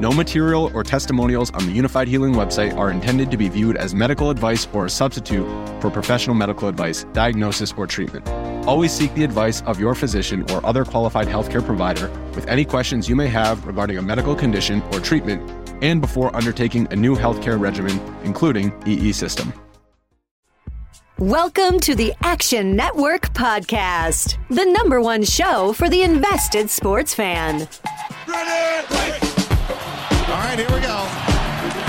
No material or testimonials on the Unified Healing website are intended to be viewed as medical advice or a substitute for professional medical advice, diagnosis, or treatment. Always seek the advice of your physician or other qualified healthcare provider with any questions you may have regarding a medical condition or treatment and before undertaking a new healthcare regimen, including EE system. Welcome to the Action Network Podcast, the number one show for the invested sports fan. Ready? All right, here we go.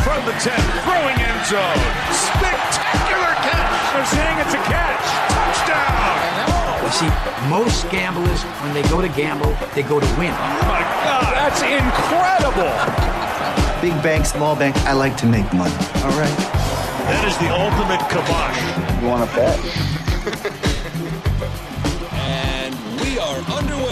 From the 10, throwing end zone. Spectacular catch. They're saying it's a catch. Touchdown. You see, most gamblers, when they go to gamble, they go to win. Oh my God, that's incredible. Big bank, small bank, I like to make money. All right. That is the ultimate kibosh. You want to bet? And we are underway.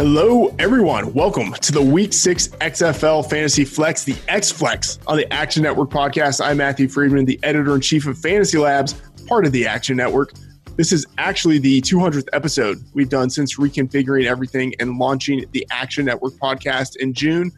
Hello, everyone. Welcome to the Week 6 XFL Fantasy Flex, the X Flex on the Action Network podcast. I'm Matthew Freedman, the editor in chief of Fantasy Labs, part of the Action Network. This is actually the 200th episode we've done since reconfiguring everything and launching the Action Network podcast in June.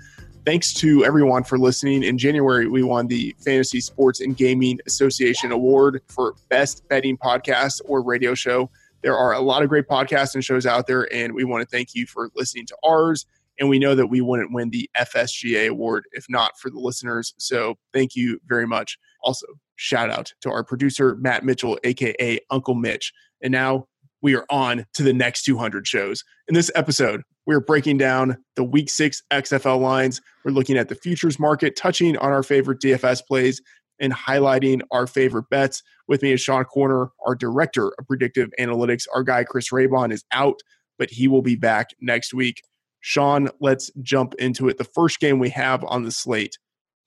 Thanks to everyone for listening. In January, we won the Fantasy Sports and Gaming Association Award for Best Betting Podcast or Radio Show. There are a lot of great podcasts and shows out there, and we want to thank you for listening to ours. And we know that we wouldn't win the FSGA award if not for the listeners. So thank you very much. Also, shout out to our producer, Matt Mitchell, aka Uncle Mitch. And now we are on to the next 200 shows. In this episode, we're breaking down the week six XFL lines. We're looking at the futures market, touching on our favorite DFS plays, and highlighting our favorite bets. With me is Sean Koerner, our director of predictive analytics. Our guy, Chris Raybon, is out, but he will be back next week. Sean, let's jump into it. The first game we have on the slate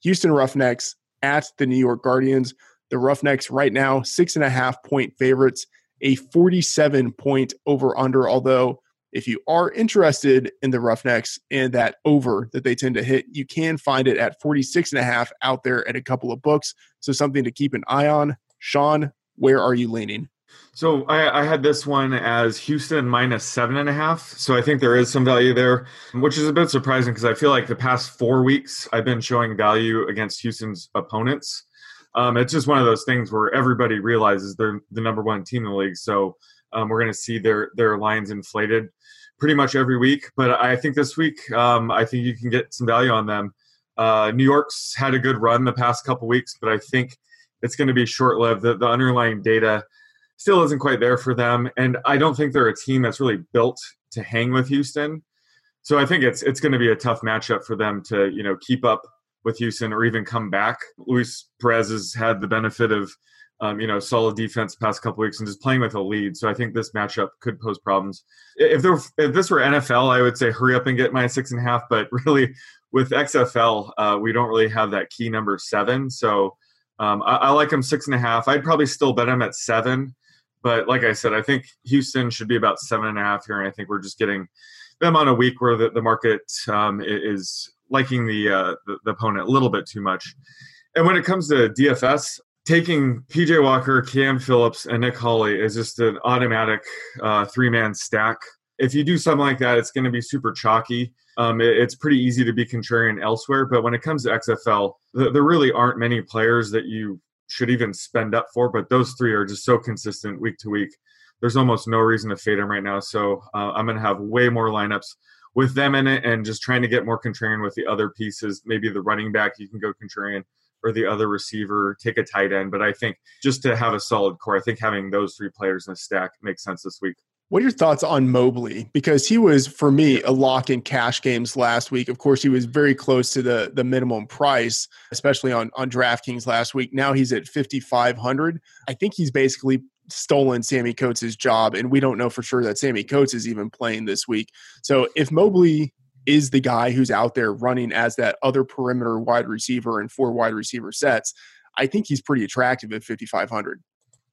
Houston Roughnecks at the New York Guardians. The Roughnecks, right now, six and a half point favorites, a 47 point over under. Although, if you are interested in the Roughnecks and that over that they tend to hit, you can find it at 46 and a half out there at a couple of books. So, something to keep an eye on. Sean, where are you leaning? So I, I, had this one as Houston minus seven and a half. So I think there is some value there, which is a bit surprising because I feel like the past four weeks I've been showing value against Houston's opponents. Um, it's just one of those things where everybody realizes they're the number one team in the league. So um, we're going to see their their lines inflated pretty much every week. But I think this week, um, I think you can get some value on them. Uh, New York's had a good run the past couple weeks, but I think it's going to be short lived. The, the underlying data still isn't quite there for them. And I don't think they're a team that's really built to hang with Houston. So I think it's it's going to be a tough matchup for them to you know keep up with Houston or even come back. Luis Perez has had the benefit of um, you know solid defense past couple weeks and just playing with a lead. So I think this matchup could pose problems. If there if this were NFL, I would say hurry up and get my six and a half. But really, with XFL, uh, we don't really have that key number seven. So um, I, I like them six and a half. I'd probably still bet them at seven. But like I said, I think Houston should be about seven and a half here, and I think we're just getting them on a week where the, the market um, is liking the, uh, the, the opponent a little bit too much. And when it comes to DFS, taking PJ Walker, Cam Phillips, and Nick Holley is just an automatic uh, three man stack. If you do something like that, it's going to be super chalky. Um, it, it's pretty easy to be contrarian elsewhere, but when it comes to XFL, th- there really aren't many players that you should even spend up for. But those three are just so consistent week to week. There's almost no reason to fade them right now. So uh, I'm going to have way more lineups with them in it and just trying to get more contrarian with the other pieces. Maybe the running back, you can go contrarian, or the other receiver, take a tight end. But I think just to have a solid core, I think having those three players in a stack makes sense this week. What are your thoughts on Mobley? Because he was, for me, a lock in cash games last week. Of course, he was very close to the the minimum price, especially on on DraftKings last week. Now he's at fifty five hundred. I think he's basically stolen Sammy Coates' job, and we don't know for sure that Sammy Coates is even playing this week. So if Mobley is the guy who's out there running as that other perimeter wide receiver and four wide receiver sets, I think he's pretty attractive at 5,500.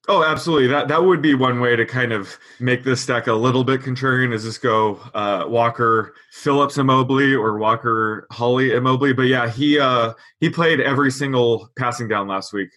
Oh, absolutely. That that would be one way to kind of make this stack a little bit contrarian. Is just go uh, Walker Phillips and Mobley or Walker Holley and Mobley. But yeah, he uh, he played every single passing down last week,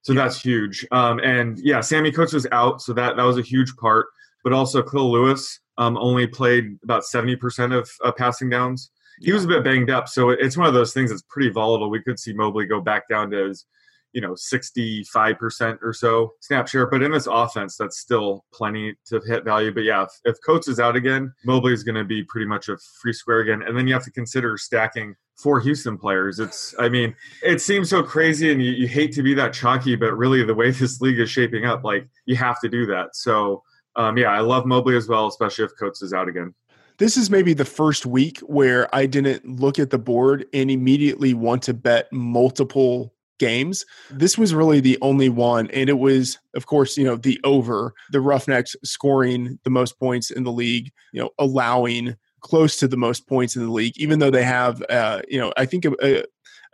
so yeah. that's huge. Um, and yeah, Sammy Coates was out, so that that was a huge part. But also, Khalil Lewis um, only played about seventy percent of uh, passing downs. He yeah. was a bit banged up, so it's one of those things that's pretty volatile. We could see Mobley go back down to his you know 65% or so snap share but in this offense that's still plenty to hit value but yeah if, if coates is out again mobley is going to be pretty much a free square again and then you have to consider stacking four houston players it's i mean it seems so crazy and you, you hate to be that chalky but really the way this league is shaping up like you have to do that so um, yeah i love mobley as well especially if coates is out again this is maybe the first week where I didn't look at the board and immediately want to bet multiple games. This was really the only one, and it was, of course, you know, the over, the Roughnecks scoring the most points in the league, you know, allowing close to the most points in the league, even though they have, uh, you know, I think a, a,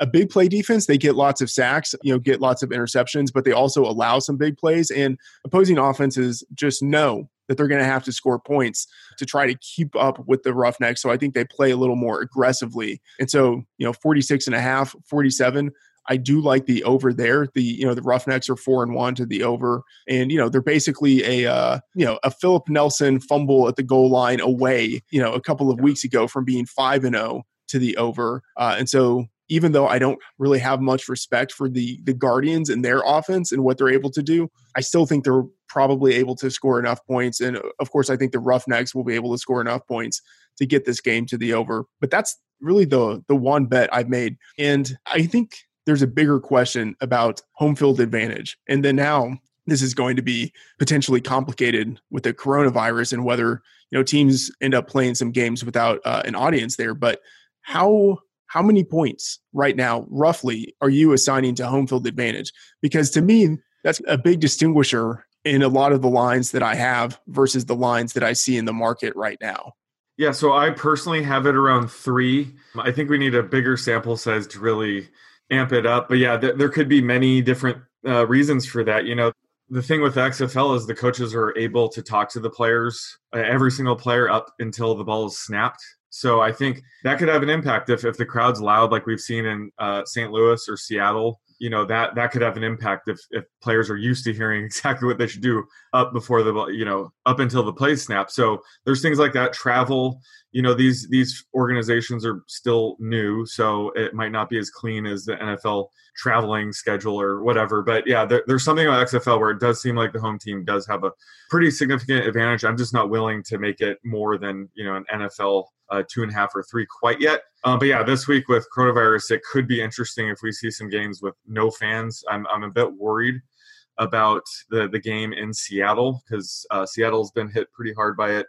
a big play defense. They get lots of sacks, you know, get lots of interceptions, but they also allow some big plays. And opposing offenses just know that they're going to have to score points to try to keep up with the Roughnecks. So I think they play a little more aggressively. And so, you know, 46 and a half, 47, I do like the over there. The you know the Roughnecks are four and one to the over, and you know they're basically a uh, you know a Philip Nelson fumble at the goal line away. You know a couple of weeks ago from being five and zero oh to the over, uh, and so even though I don't really have much respect for the the Guardians and their offense and what they're able to do, I still think they're probably able to score enough points. And of course, I think the Roughnecks will be able to score enough points to get this game to the over. But that's really the the one bet I've made, and I think there's a bigger question about home field advantage. And then now this is going to be potentially complicated with the coronavirus and whether you know teams end up playing some games without uh, an audience there. But how how many points right now, roughly, are you assigning to home field advantage? Because to me, that's a big distinguisher in a lot of the lines that I have versus the lines that I see in the market right now. Yeah, so I personally have it around three. I think we need a bigger sample size to really amp it up. But yeah, th- there could be many different uh, reasons for that. You know, the thing with XFL is the coaches are able to talk to the players, uh, every single player up until the ball is snapped. So I think that could have an impact if, if the crowd's loud, like we've seen in uh, St. Louis or Seattle. You know that that could have an impact if, if players are used to hearing exactly what they should do up before the you know up until the play snap. So there's things like that. Travel, you know these these organizations are still new so it might not be as clean as the nfl traveling schedule or whatever but yeah there, there's something about xfl where it does seem like the home team does have a pretty significant advantage i'm just not willing to make it more than you know an nfl uh, two and a half or three quite yet. Uh, but yeah this week with coronavirus it could be interesting if we see some games with no fans. I'm, I'm a bit worried about the, the game in seattle because uh, seattle's been hit pretty hard by it.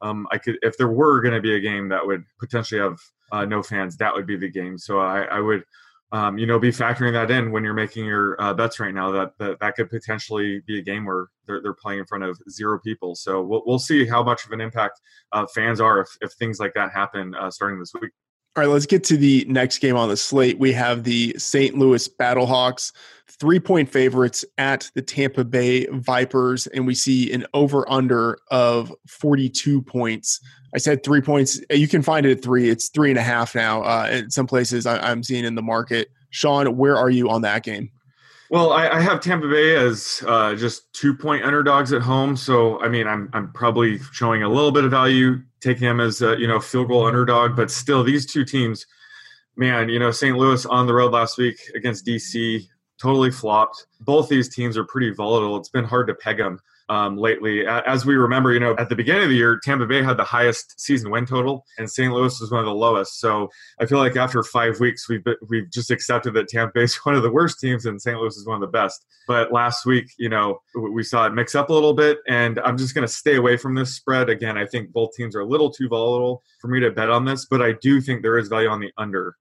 Um, I could if there were going to be a game that would potentially have uh, no fans, that would be the game. So I, I would, um, you know, be factoring that in when you're making your uh, bets right now. That, that that could potentially be a game where they're, they're playing in front of zero people. So we'll we'll see how much of an impact uh, fans are if, if things like that happen uh, starting this week. All right, let's get to the next game on the slate. We have the St. Louis Battlehawks, three point favorites at the Tampa Bay Vipers, and we see an over under of 42 points. I said three points. You can find it at three. It's three and a half now. Uh, in some places I, I'm seeing in the market. Sean, where are you on that game? Well, I, I, have Tampa Bay as uh, just two point underdogs at home, so I mean, I'm I'm probably showing a little bit of value taking them as a you know field goal underdog, but still, these two teams, man, you know, St. Louis on the road last week against DC totally flopped. Both these teams are pretty volatile. It's been hard to peg them. Um, lately. As we remember, you know, at the beginning of the year, Tampa Bay had the highest season win total, and St. Louis was one of the lowest. So I feel like after five weeks, we've we've just accepted that Tampa Bay is one of the worst teams, and St. Louis is one of the best. But last week, you know, we saw it mix up a little bit, and I'm just going to stay away from this spread. Again, I think both teams are a little too volatile for me to bet on this, but I do think there is value on the under.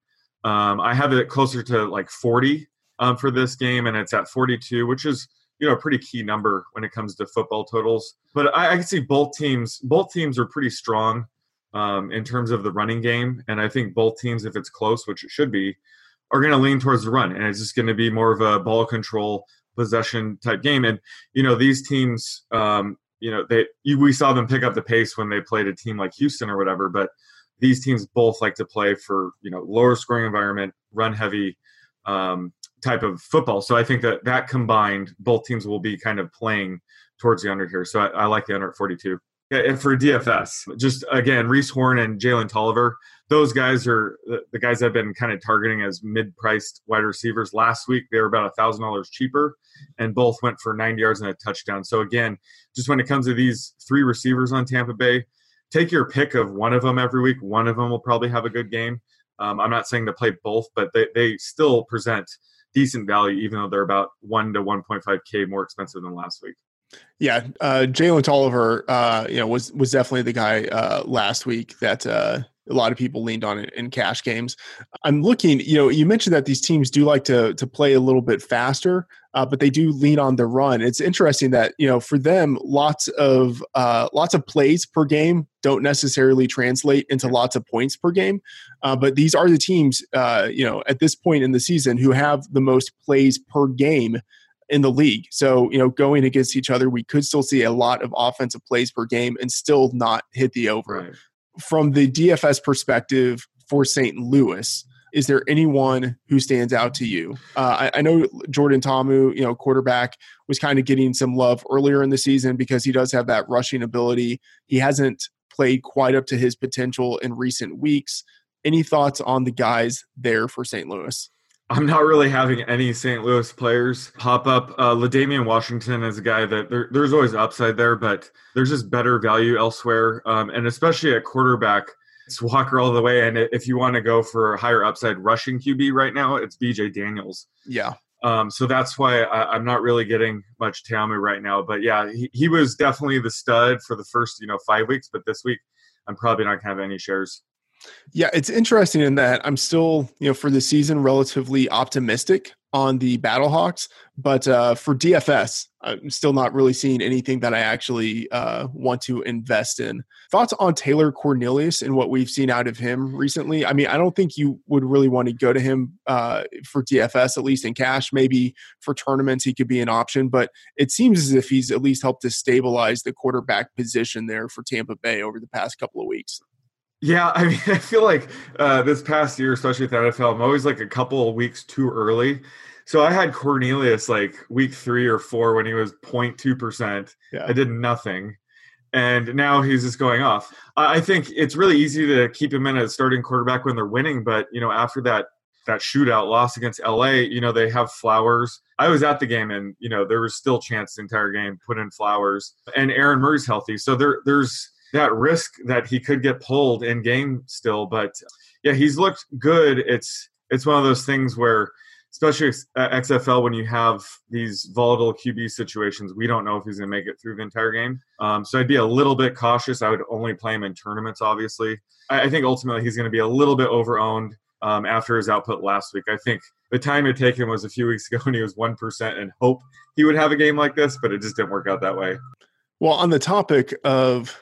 Um, I have it closer to like 40 um, for this game, and it's at 42, which is you know a pretty key number when it comes to football totals. But I, I can see both teams. Both teams are pretty strong um, in terms of the running game, and I think both teams, if it's close, which it should be, are going to lean towards the run, and it's just going to be more of a ball control possession type game. And you know these teams, um, you know they you, we saw them pick up the pace when they played a team like Houston or whatever, but these teams both like to play for you know lower scoring environment, run heavy. Um, type of football. So I think that that combined, both teams will be kind of playing towards the under here. So I, I like the under at 42. And for DFS, just again, Reece Horn and Jalen Tolliver, those guys are the, guys I've been kind of targeting as mid-priced wide receivers. Last week they were about a thousand dollars cheaper, and both went for 90 yards and a touchdown. So again, just when it comes to these three receivers on Tampa Bay, take your pick of one of them every week. One of them will probably have a good game. Um, I'm not saying to play both, but they, they still present decent value, even though they're about one to 1.5k more expensive than last week. Yeah, uh, Jalen Tolliver, uh, you know, was was definitely the guy uh, last week that uh, a lot of people leaned on it in cash games. I'm looking, you know, you mentioned that these teams do like to to play a little bit faster, uh, but they do lean on the run. It's interesting that you know for them, lots of uh, lots of plays per game don't necessarily translate into lots of points per game. Uh, but these are the teams, uh, you know, at this point in the season who have the most plays per game in the league. So, you know, going against each other, we could still see a lot of offensive plays per game and still not hit the over. Right from the DFS perspective for St. Louis, is there anyone who stands out to you? Uh, I, I, know Jordan Ta'amu, you know, quarterback, was kind of getting some love earlier in the season because he does have that rushing ability. He hasn't played quite up to his potential in recent weeks. Any thoughts on the guys there for St. Louis? I'm not really having any St. Louis players pop up. Uh, L'Damian Washington is a guy that there, there's always upside there, but there's just better value elsewhere. Um, and especially at quarterback, it's Walker all the way. And if you want to go for a higher upside rushing QB right now, it's BJ Daniels. Yeah. Um, so that's why I, am not really getting much Ta'amu right now. But yeah, he, he was definitely the stud for the first, you know, five weeks. But this week, I'm probably not going to have any shares. Yeah, it's interesting in that I'm still, you know, for the season, relatively optimistic on the Battlehawks, but uh, for DFS, I'm still not really seeing anything that I actually uh, want to invest in. Thoughts on Taylor Cornelius and what we've seen out of him recently? I mean, I don't think you would really want to go to him uh, for DFS, at least in cash. Maybe for tournaments, he could be an option, but it seems as if he's at least helped to stabilize the quarterback position there for Tampa Bay over the past couple of weeks. Yeah, I mean, I feel like uh, this past year, especially with NFL, I'm always like a couple of weeks too early. So I had Cornelius like week three or four when he was 0.2%. Yeah. I did nothing. And now he's just going off. I think it's really easy to keep him in as starting quarterback when they're winning, but you know, after that that shootout loss against LA, you know, they have Flowers. I was at the game and, you know, there was still chance the entire game put in Flowers. And Aaron Murray's healthy. So there there's that risk that he could get pulled in game still. But yeah, he's looked good. It's it's one of those things where, especially XFL, when you have these volatile QB situations, we don't know if he's going to make it through the entire game. Um, so I'd be a little bit cautious. I would only play him in tournaments, obviously. I, I think ultimately he's going to be a little bit overowned um, after his output last week. I think the time it taken was a few weeks ago when he was 1% and hope he would have a game like this, but it just didn't work out that way. Well, on the topic of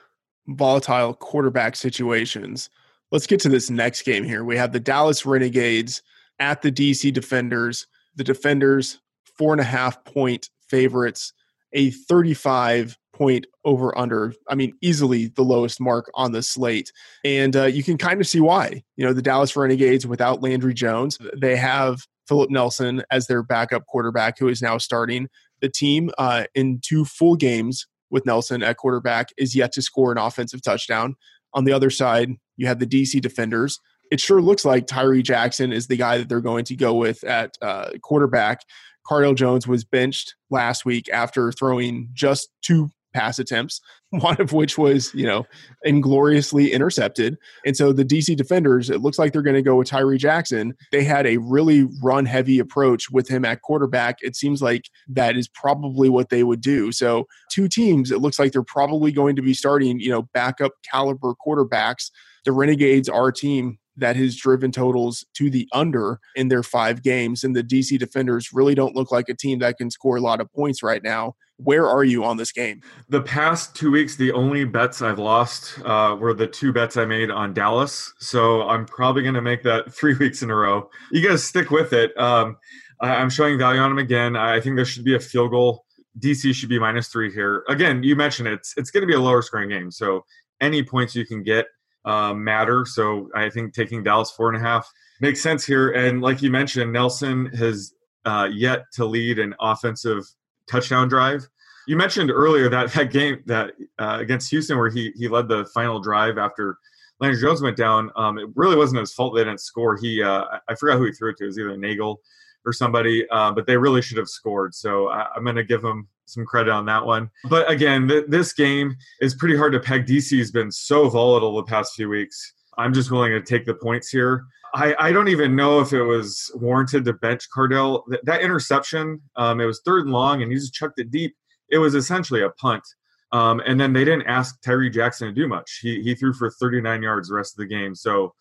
volatile quarterback situations. Let's get to this next game here. We have the Dallas Renegades at the DC Defenders. The Defenders, four and a half point favorites, a 35 point over under. I mean, easily the lowest mark on the slate. And uh, you can kind of see why. You know, the Dallas Renegades without Landry Jones, they have Philip Nelson as their backup quarterback who is now starting. The team uh, in two full games with Nelson at quarterback is yet to score an offensive touchdown. On the other side, you have the DC defenders. It sure looks like Tyree Jackson is the guy that they're going to go with at uh, quarterback. Cardale Jones was benched last week after throwing just two pass attempts, one of which was, you know, ingloriously intercepted. And so the DC defenders, it looks like they're going to go with Tyree Jackson. They had a really run heavy approach with him at quarterback. It seems like that is probably what they would do. So two teams, it looks like they're probably going to be starting, you know, backup caliber quarterbacks. The Renegades, our team, that has driven totals to the under in their five games. And the DC Defenders really don't look like a team that can score a lot of points right now. Where are you on this game? The past two weeks, the only bets I've lost uh, were the two bets I made on Dallas. So I'm probably going to make that three weeks in a row. You guys stick with it. Um, I, I'm showing value on them again. I think there should be a field goal. DC should be minus three here. Again, you mentioned it's it's going to be a lower scoring game. So any points you can get uh, matter. So I think taking Dallas four and a half makes sense here. And like you mentioned, Nelson has uh, yet to lead an offensive touchdown drive. You mentioned earlier that that game that uh, against Houston where he he led the final drive after Landry Jones went down. Um, it really wasn't his fault they didn't score. He uh, I forgot who he threw it to. It was either Nagel or somebody, uh, but they really should have scored. So I, am going to give him some credit on that one. But again, th- this game is pretty hard to peg. DC has been so volatile the past few weeks. I'm just willing to take the points here. I, I don't even know if it was warranted to bench Cardale. That, that interception, um, it was third and long, and he just chucked it deep. It was essentially a punt. Um, and then they didn't ask Tyree Jackson to do much. He, he threw for 39 yards the rest of the game. So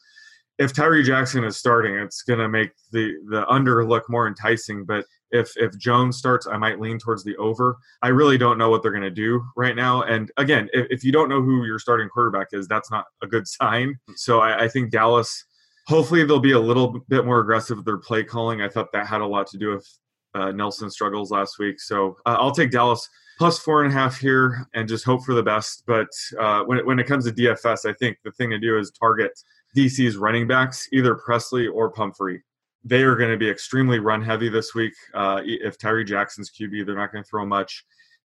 if Tyree Jackson is starting, it's going to make the the under look more enticing. But if if Jones starts, I might lean towards the over. I really don't know what they're going to do right now. And again, if, if, you don't know who your starting quarterback is, that's not a good sign. So I, I think Dallas. Hopefully, they'll be a little bit more aggressive with their play calling. I thought that had a lot to do with uh, Nelson struggles last week. So uh, I'll take Dallas plus four and a half here and just hope for the best. But uh, when, it, when it comes to DFS, I think the thing to do is target DC's running backs, either Pressley or Pumphrey. They are going to be extremely run heavy this week. Uh, if Tyree Jackson's QB, they're not going to throw much.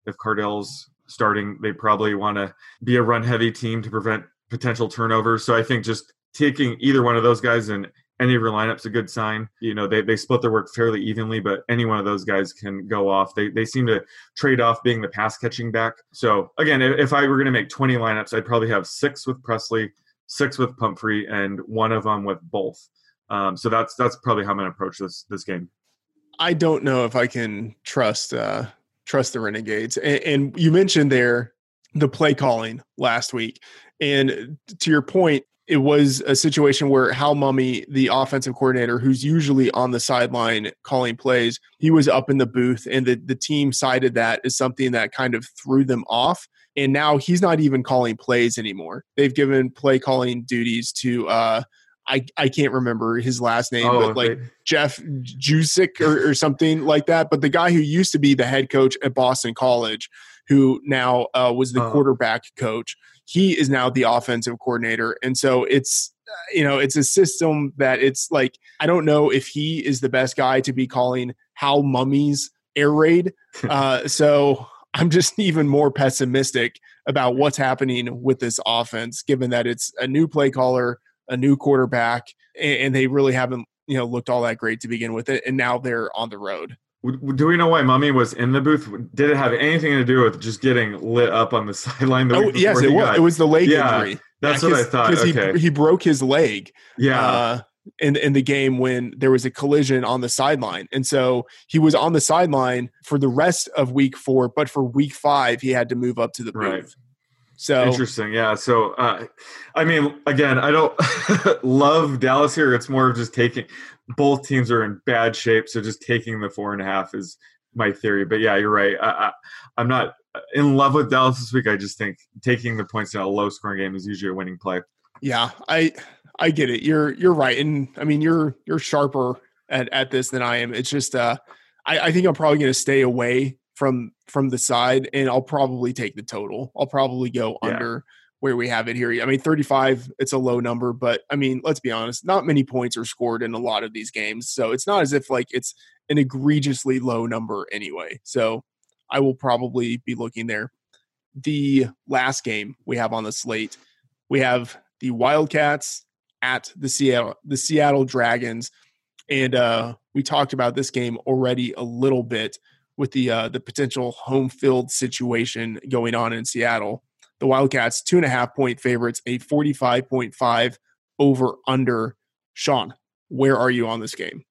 If Cardale's starting, they probably want to be a run heavy team to prevent potential turnovers. So I think just taking either one of those guys in any of your lineups a good sign. You know, they, they split their work fairly evenly, but any one of those guys can go off. They, they seem to trade off being the pass catching back. So again, if I were going to make 20 lineups, I'd probably have six with Pressley, six with Pumphrey, and one of them with both. Um, so that's that's probably how I'm going to approach this this game. I don't know if I can trust uh, trust the Renegades. And, and you mentioned there the play calling last week, and to your point, it was a situation where Hal Mumme, the offensive coordinator, who's usually on the sideline calling plays, he was up in the booth, and the, the team cited that as something that kind of threw them off and now he's not even calling plays anymore. They've given play calling duties to uh, I, I can't remember his last name, oh, but like Jeff Jusick or, or, something like that. But the guy who used to be the head coach at Boston College, who now uh, was the uh, quarterback coach, he is now the offensive coordinator. And so it's you know it's a system that it's like I don't know if he is the best guy to be calling Hal Mumme's air raid. Uh, so I'm just even more pessimistic about what's happening with this offense, given that it's a new play caller, a new quarterback, and they really haven't you know looked all that great to begin with it, and now they're on the road. Do we know why Mumme was in the booth? Did it have anything to do with just getting lit up on the sideline? oh, yes, it was. Got? It was the leg yeah, injury. That's yeah, what I thought. Because okay. he, he broke his leg. Yeah. Uh, in in the game when there was a collision on the sideline. And so he was on the sideline for the rest of week 4, but for week 5 he had to move up to the booth. Right. So interesting. Yeah. So uh, I mean again, I don't love Dallas here. It's more of just taking both teams are in bad shape, so just taking the four and a half is my theory. But yeah, you're right. I, I, I'm not in love with Dallas this week. I just think taking the points in a low scoring game is usually a winning play. Yeah, I I get it. You're you're right, and I mean you're you're sharper at at this than I am. It's just uh, I, I think I'm probably going to stay away from from the side, and I'll probably take the total. I'll probably go yeah. under where we have it here. I mean, 35, it's a low number, but I mean, let's be honest, not many points are scored in a lot of these games. So it's not as if like it's an egregiously low number anyway. So I will probably be looking there. The last game we have on the slate, we have the Wildcats at the Seattle the Seattle Dragons, and uh, we talked about this game already a little bit with the uh, the potential home field situation going on in Seattle. The Wildcats two and a half point favorites, a forty five point five over under. Sean, where are you on this game?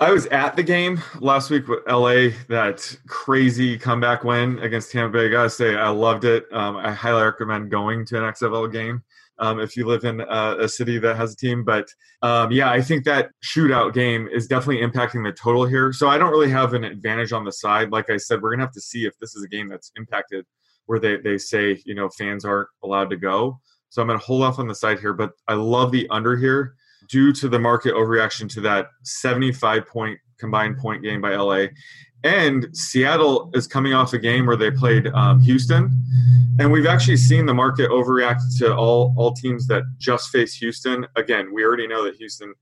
I was at the game last week with LA, that crazy comeback win against Tampa Bay. I gotta say, I loved it. Um, I highly recommend going to an XFL game um, if you live in uh, a city that has a team. But um, yeah, I think that shootout game is definitely impacting the total here. So I don't really have an advantage on the side. Like I said, we're gonna have to see if this is a game that's impacted where they, they say, you know, fans aren't allowed to go. So I'm gonna hold off on the side here, but I love the under here due to the market overreaction to that 75 point combined point game by LA. And Seattle is coming off a game where they played um, Houston, and we've actually seen the market overreact to all all teams that just face Houston. Again, we already know that Houston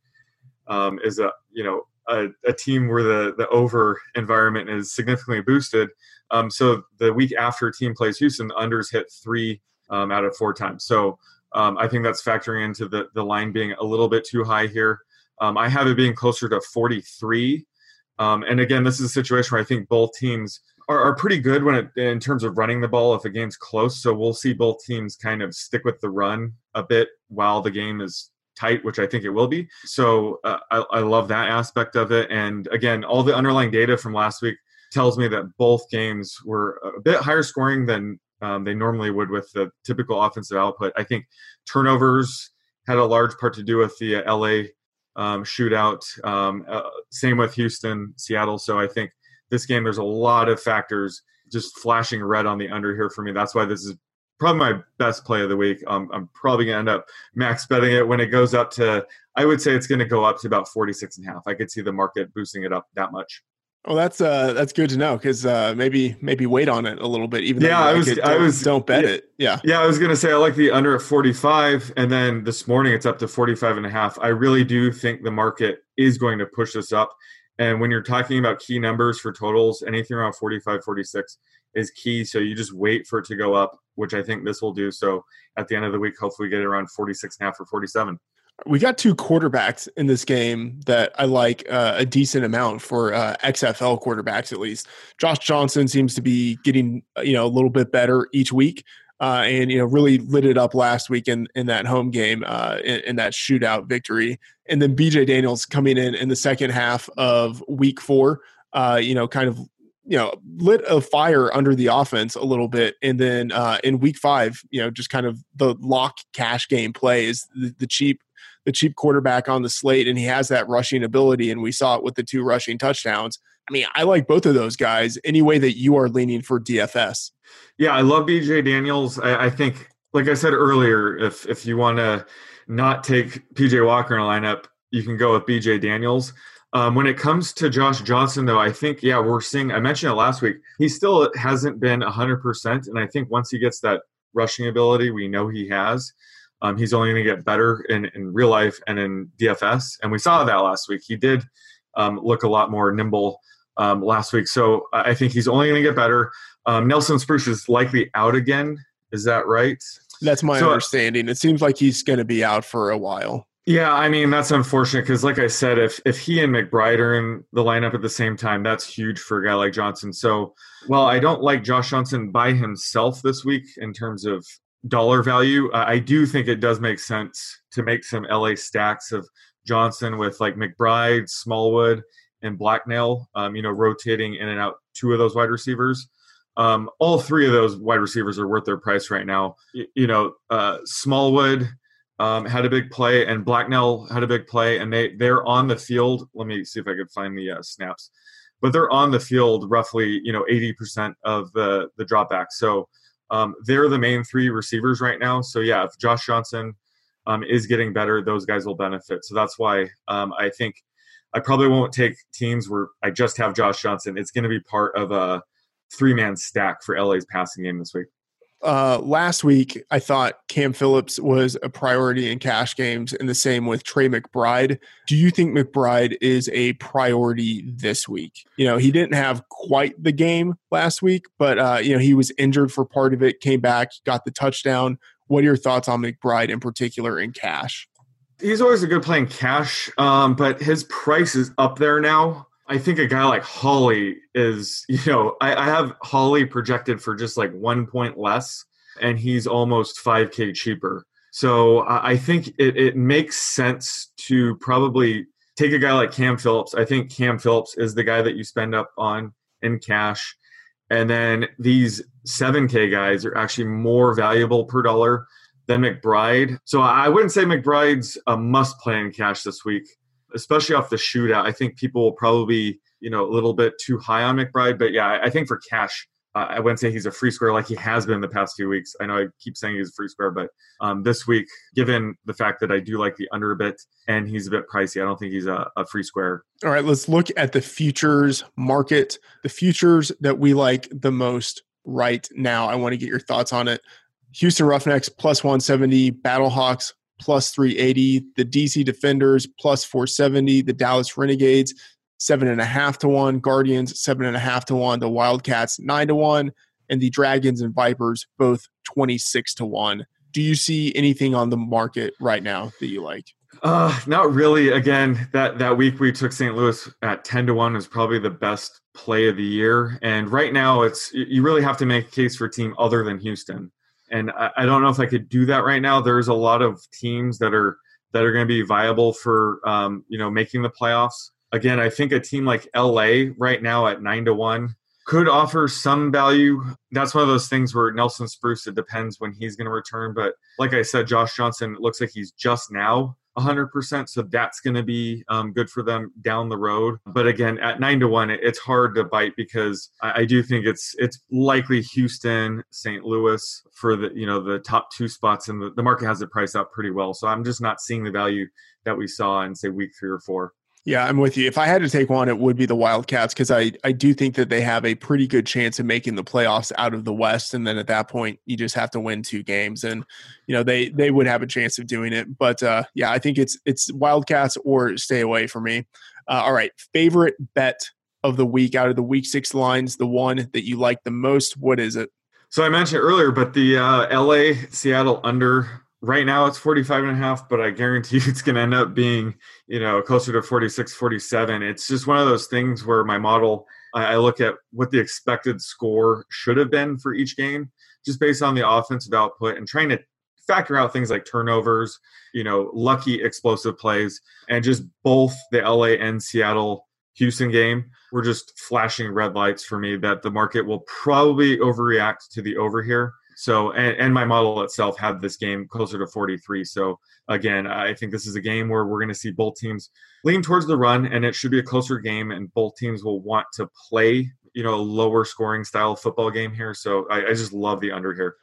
um, is a you know a, a, team where the the over environment is significantly boosted. Um, so the week after a team plays Houston, the unders hit three um, out of four times. So um, I think that's factoring into the, the line being a little bit too high here. Um, I have it being closer to 43. Um, and again, this is a situation where I think both teams are, are pretty good when it, in terms of running the ball if the game's close. So we'll see both teams kind of stick with the run a bit while the game is tight, which I think it will be. So uh, I, I love that aspect of it. And again, all the underlying data from last week tells me that both games were a bit higher scoring than um, they normally would with the typical offensive output. I think turnovers had a large part to do with the uh, LA um, shootout. Um, uh, same with Houston, Seattle. So I think this game, there's a lot of factors just flashing red on the under here for me. That's why this is probably my best play of the week. Um, I'm probably going to end up max betting it when it goes up to, I would say it's going to go up to about 46 and a half. I could see the market boosting it up that much. Well, that's uh, that's good to know because uh, maybe maybe wait on it a little bit. Even yeah, I was it, I was don't bet yeah, it. Yeah, yeah, I was gonna say I like the under at forty five, and then this morning it's up to 45 and a half. I really do think the market is going to push this up. And when you're talking about key numbers for totals, anything around 45, 46 is key. So you just wait for it to go up, which I think this will do. So at the end of the week, hopefully we get it around 46 and a half or 47 we got two quarterbacks in this game that I like uh, a decent amount for uh, XFL quarterbacks at least. Josh Johnson seems to be getting uh, you know a little bit better each week, uh, and you know really lit it up last week in, in that home game uh, in, in, that shootout victory. And then BJ Daniels coming in in the second half of Week Four, uh, you know, kind of you know lit a fire under the offense a little bit and then uh, in week five you know just kind of the lock cash game play is the, the cheap the cheap quarterback on the slate, and he has that rushing ability. And we saw it with the two rushing touchdowns. I mean, I like both of those guys. Any way that you are leaning for DFS? Yeah, I love BJ Daniels. I, I think, like I said earlier, if if you want to not take PJ Walker in a lineup, you can go with BJ Daniels. Um, when it comes to Josh Johnson, though, I think, yeah, we're seeing, I mentioned it last week, he still hasn't been 100%. And I think once he gets that rushing ability, we know he has. Um, he's only going to get better in, in real life and in DFS. And we saw that last week. He did um, look a lot more nimble um, last week. So I think he's only going to get better. Um, Nelson Spruce is likely out again. Is that right? That's my so, understanding. It seems like he's going to be out for a while. Yeah, I mean that's unfortunate because, like I said, if if he and McBride are in the lineup at the same time, that's huge for a guy like Johnson. So, well, I don't like Josh Johnson by himself this week in terms of dollar value, I do think it does make sense to make some LA stacks of Johnson with like McBride, Smallwood, and Blacknall. Um, you know, rotating in and out two of those wide receivers. Um, all three of those wide receivers are worth their price right now. You, you know, uh, Smallwood um, had a big play, and Blacknall had a big play, and they they're on the field. Let me see if I could find the uh, snaps, but they're on the field roughly you know eighty percent of the the dropback. So um, they're the main three receivers right now. So yeah, if Josh Johnson um, is getting better, those guys will benefit. So that's why um, I think I probably won't take teams where I just have Josh Johnson. It's going to be part of a three man stack for LA's passing game this week uh, last week, I thought Cam Phillips was a priority in cash games, and the same with Tre McBride. Do you think McBride is a priority this week? You know, he didn't have quite the game last week, but uh, you know he was injured for part of it, came back, got the touchdown. What are your thoughts on McBride in particular in cash? He's always a good play in cash, um, but his price is up there now. I think a guy like Holley is, you know, I, I have Holley projected for just like one point less, and he's almost 5K cheaper. So I think it, it makes sense to probably take a guy like Cam Phillips. I think Cam Phillips is the guy that you spend up on in cash. And then these 7K guys are actually more valuable per dollar than McBride. So I wouldn't say McBride's a must play in cash this week, especially off the shootout. I think people will probably, you know, a little bit too high on McBride. But yeah, I think for cash, uh, I wouldn't say he's a free square like he has been the past few weeks. I know I keep saying he's a free square, but um, this week, given the fact that I do like the under a bit and he's a bit pricey, I don't think he's a, a free square. All right, let's look at the futures market. The futures that we like the most right now. I want to get your thoughts on it. Houston Roughnecks plus 170, Battlehawks plus 380, the DC Defenders plus 470, the Dallas Renegades seven and a half to one, Guardians seven and a half to one, the Wildcats nine to one, and the Dragons and Vipers both 26 to one. Do you see anything on the market right now that you like? Uh, not really. Again, that that week we took St. Louis at 10 to 1 is probably the best play of the year. And right now it's you really have to make a case for a team other than Houston. And I, I don't know if I could do that right now. There's a lot of teams that are that are going to be viable for um, you know making the playoffs again, I think a team like LA right now at nine to one could offer some value. That's one of those things where Nelson Spruce, it depends when he's going to return. But like I said, Josh Johnson looks like he's just now 100%. So that's going to be um, good for them down the road. But again, at nine to one, it's hard to bite because I, I do think it's it's likely Houston, St. Louis for the you know the top two spots, and the, the market has it priced out pretty well. So I'm just not seeing the value that we saw in say week three or four. Yeah, I'm with you. If I had to take one, it would be the Wildcats because I, I do think that they have a pretty good chance of making the playoffs out of the West. And then at that point, you just have to win two games, and you know they they would have a chance of doing it. But uh, yeah, I think it's it's Wildcats or stay away for me. Uh, all right, favorite bet of the week out of the week six lines, the one that you like the most. What is it? So I mentioned earlier, but the uh, LA Seattle under right now it's 45 and a half but i guarantee it's going to end up being you know closer to 46 47 it's just one of those things where my model i look at what the expected score should have been for each game just based on the offensive output and trying to factor out things like turnovers you know lucky explosive plays and just both the la and seattle houston game were just flashing red lights for me that the market will probably overreact to the over here so, and, and, my model itself had this game closer to 43. So, again, I think this is a game where we're going to see both teams lean towards the run, and it should be a closer game, and both teams will want to play, you know, a lower scoring style football game here. So, I, I just love the under here.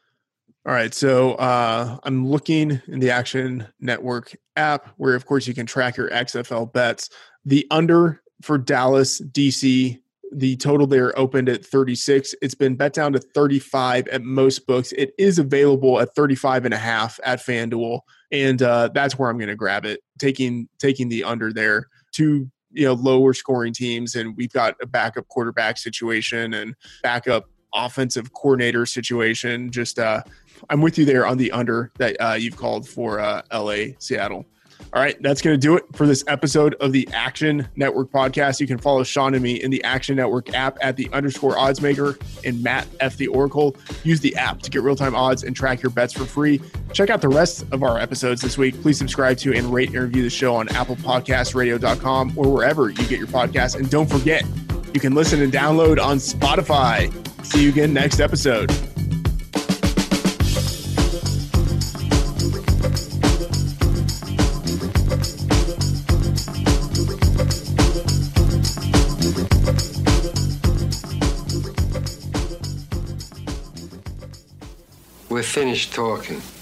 All right, so uh, I'm looking in the Action Network app, where of course you can track your XFL bets. The under for Dallas, DC, the total there opened at 36. It's been bet down to 35 at most books. It is available at 35 and a half at FanDuel. And uh, that's where I'm going to grab it, taking taking the under there. Two you know lower scoring teams, and we've got a backup quarterback situation and backup offensive coordinator situation. Just uh, I'm with you there on the under that uh, you've called for uh, LA Seattle. All right, that's going to do it for this episode of the Action Network podcast. You can follow Sean and me in the Action Network app at the underscore odds maker and Matt F. The Oracle. Use the app to get real time odds and track your bets for free. Check out the rest of our episodes this week. Please subscribe to and rate and review the show on Apple Podcasts, Radio.com, or wherever you get your podcasts. And don't forget, you can listen and download on Spotify. See you again next episode. Finished talking.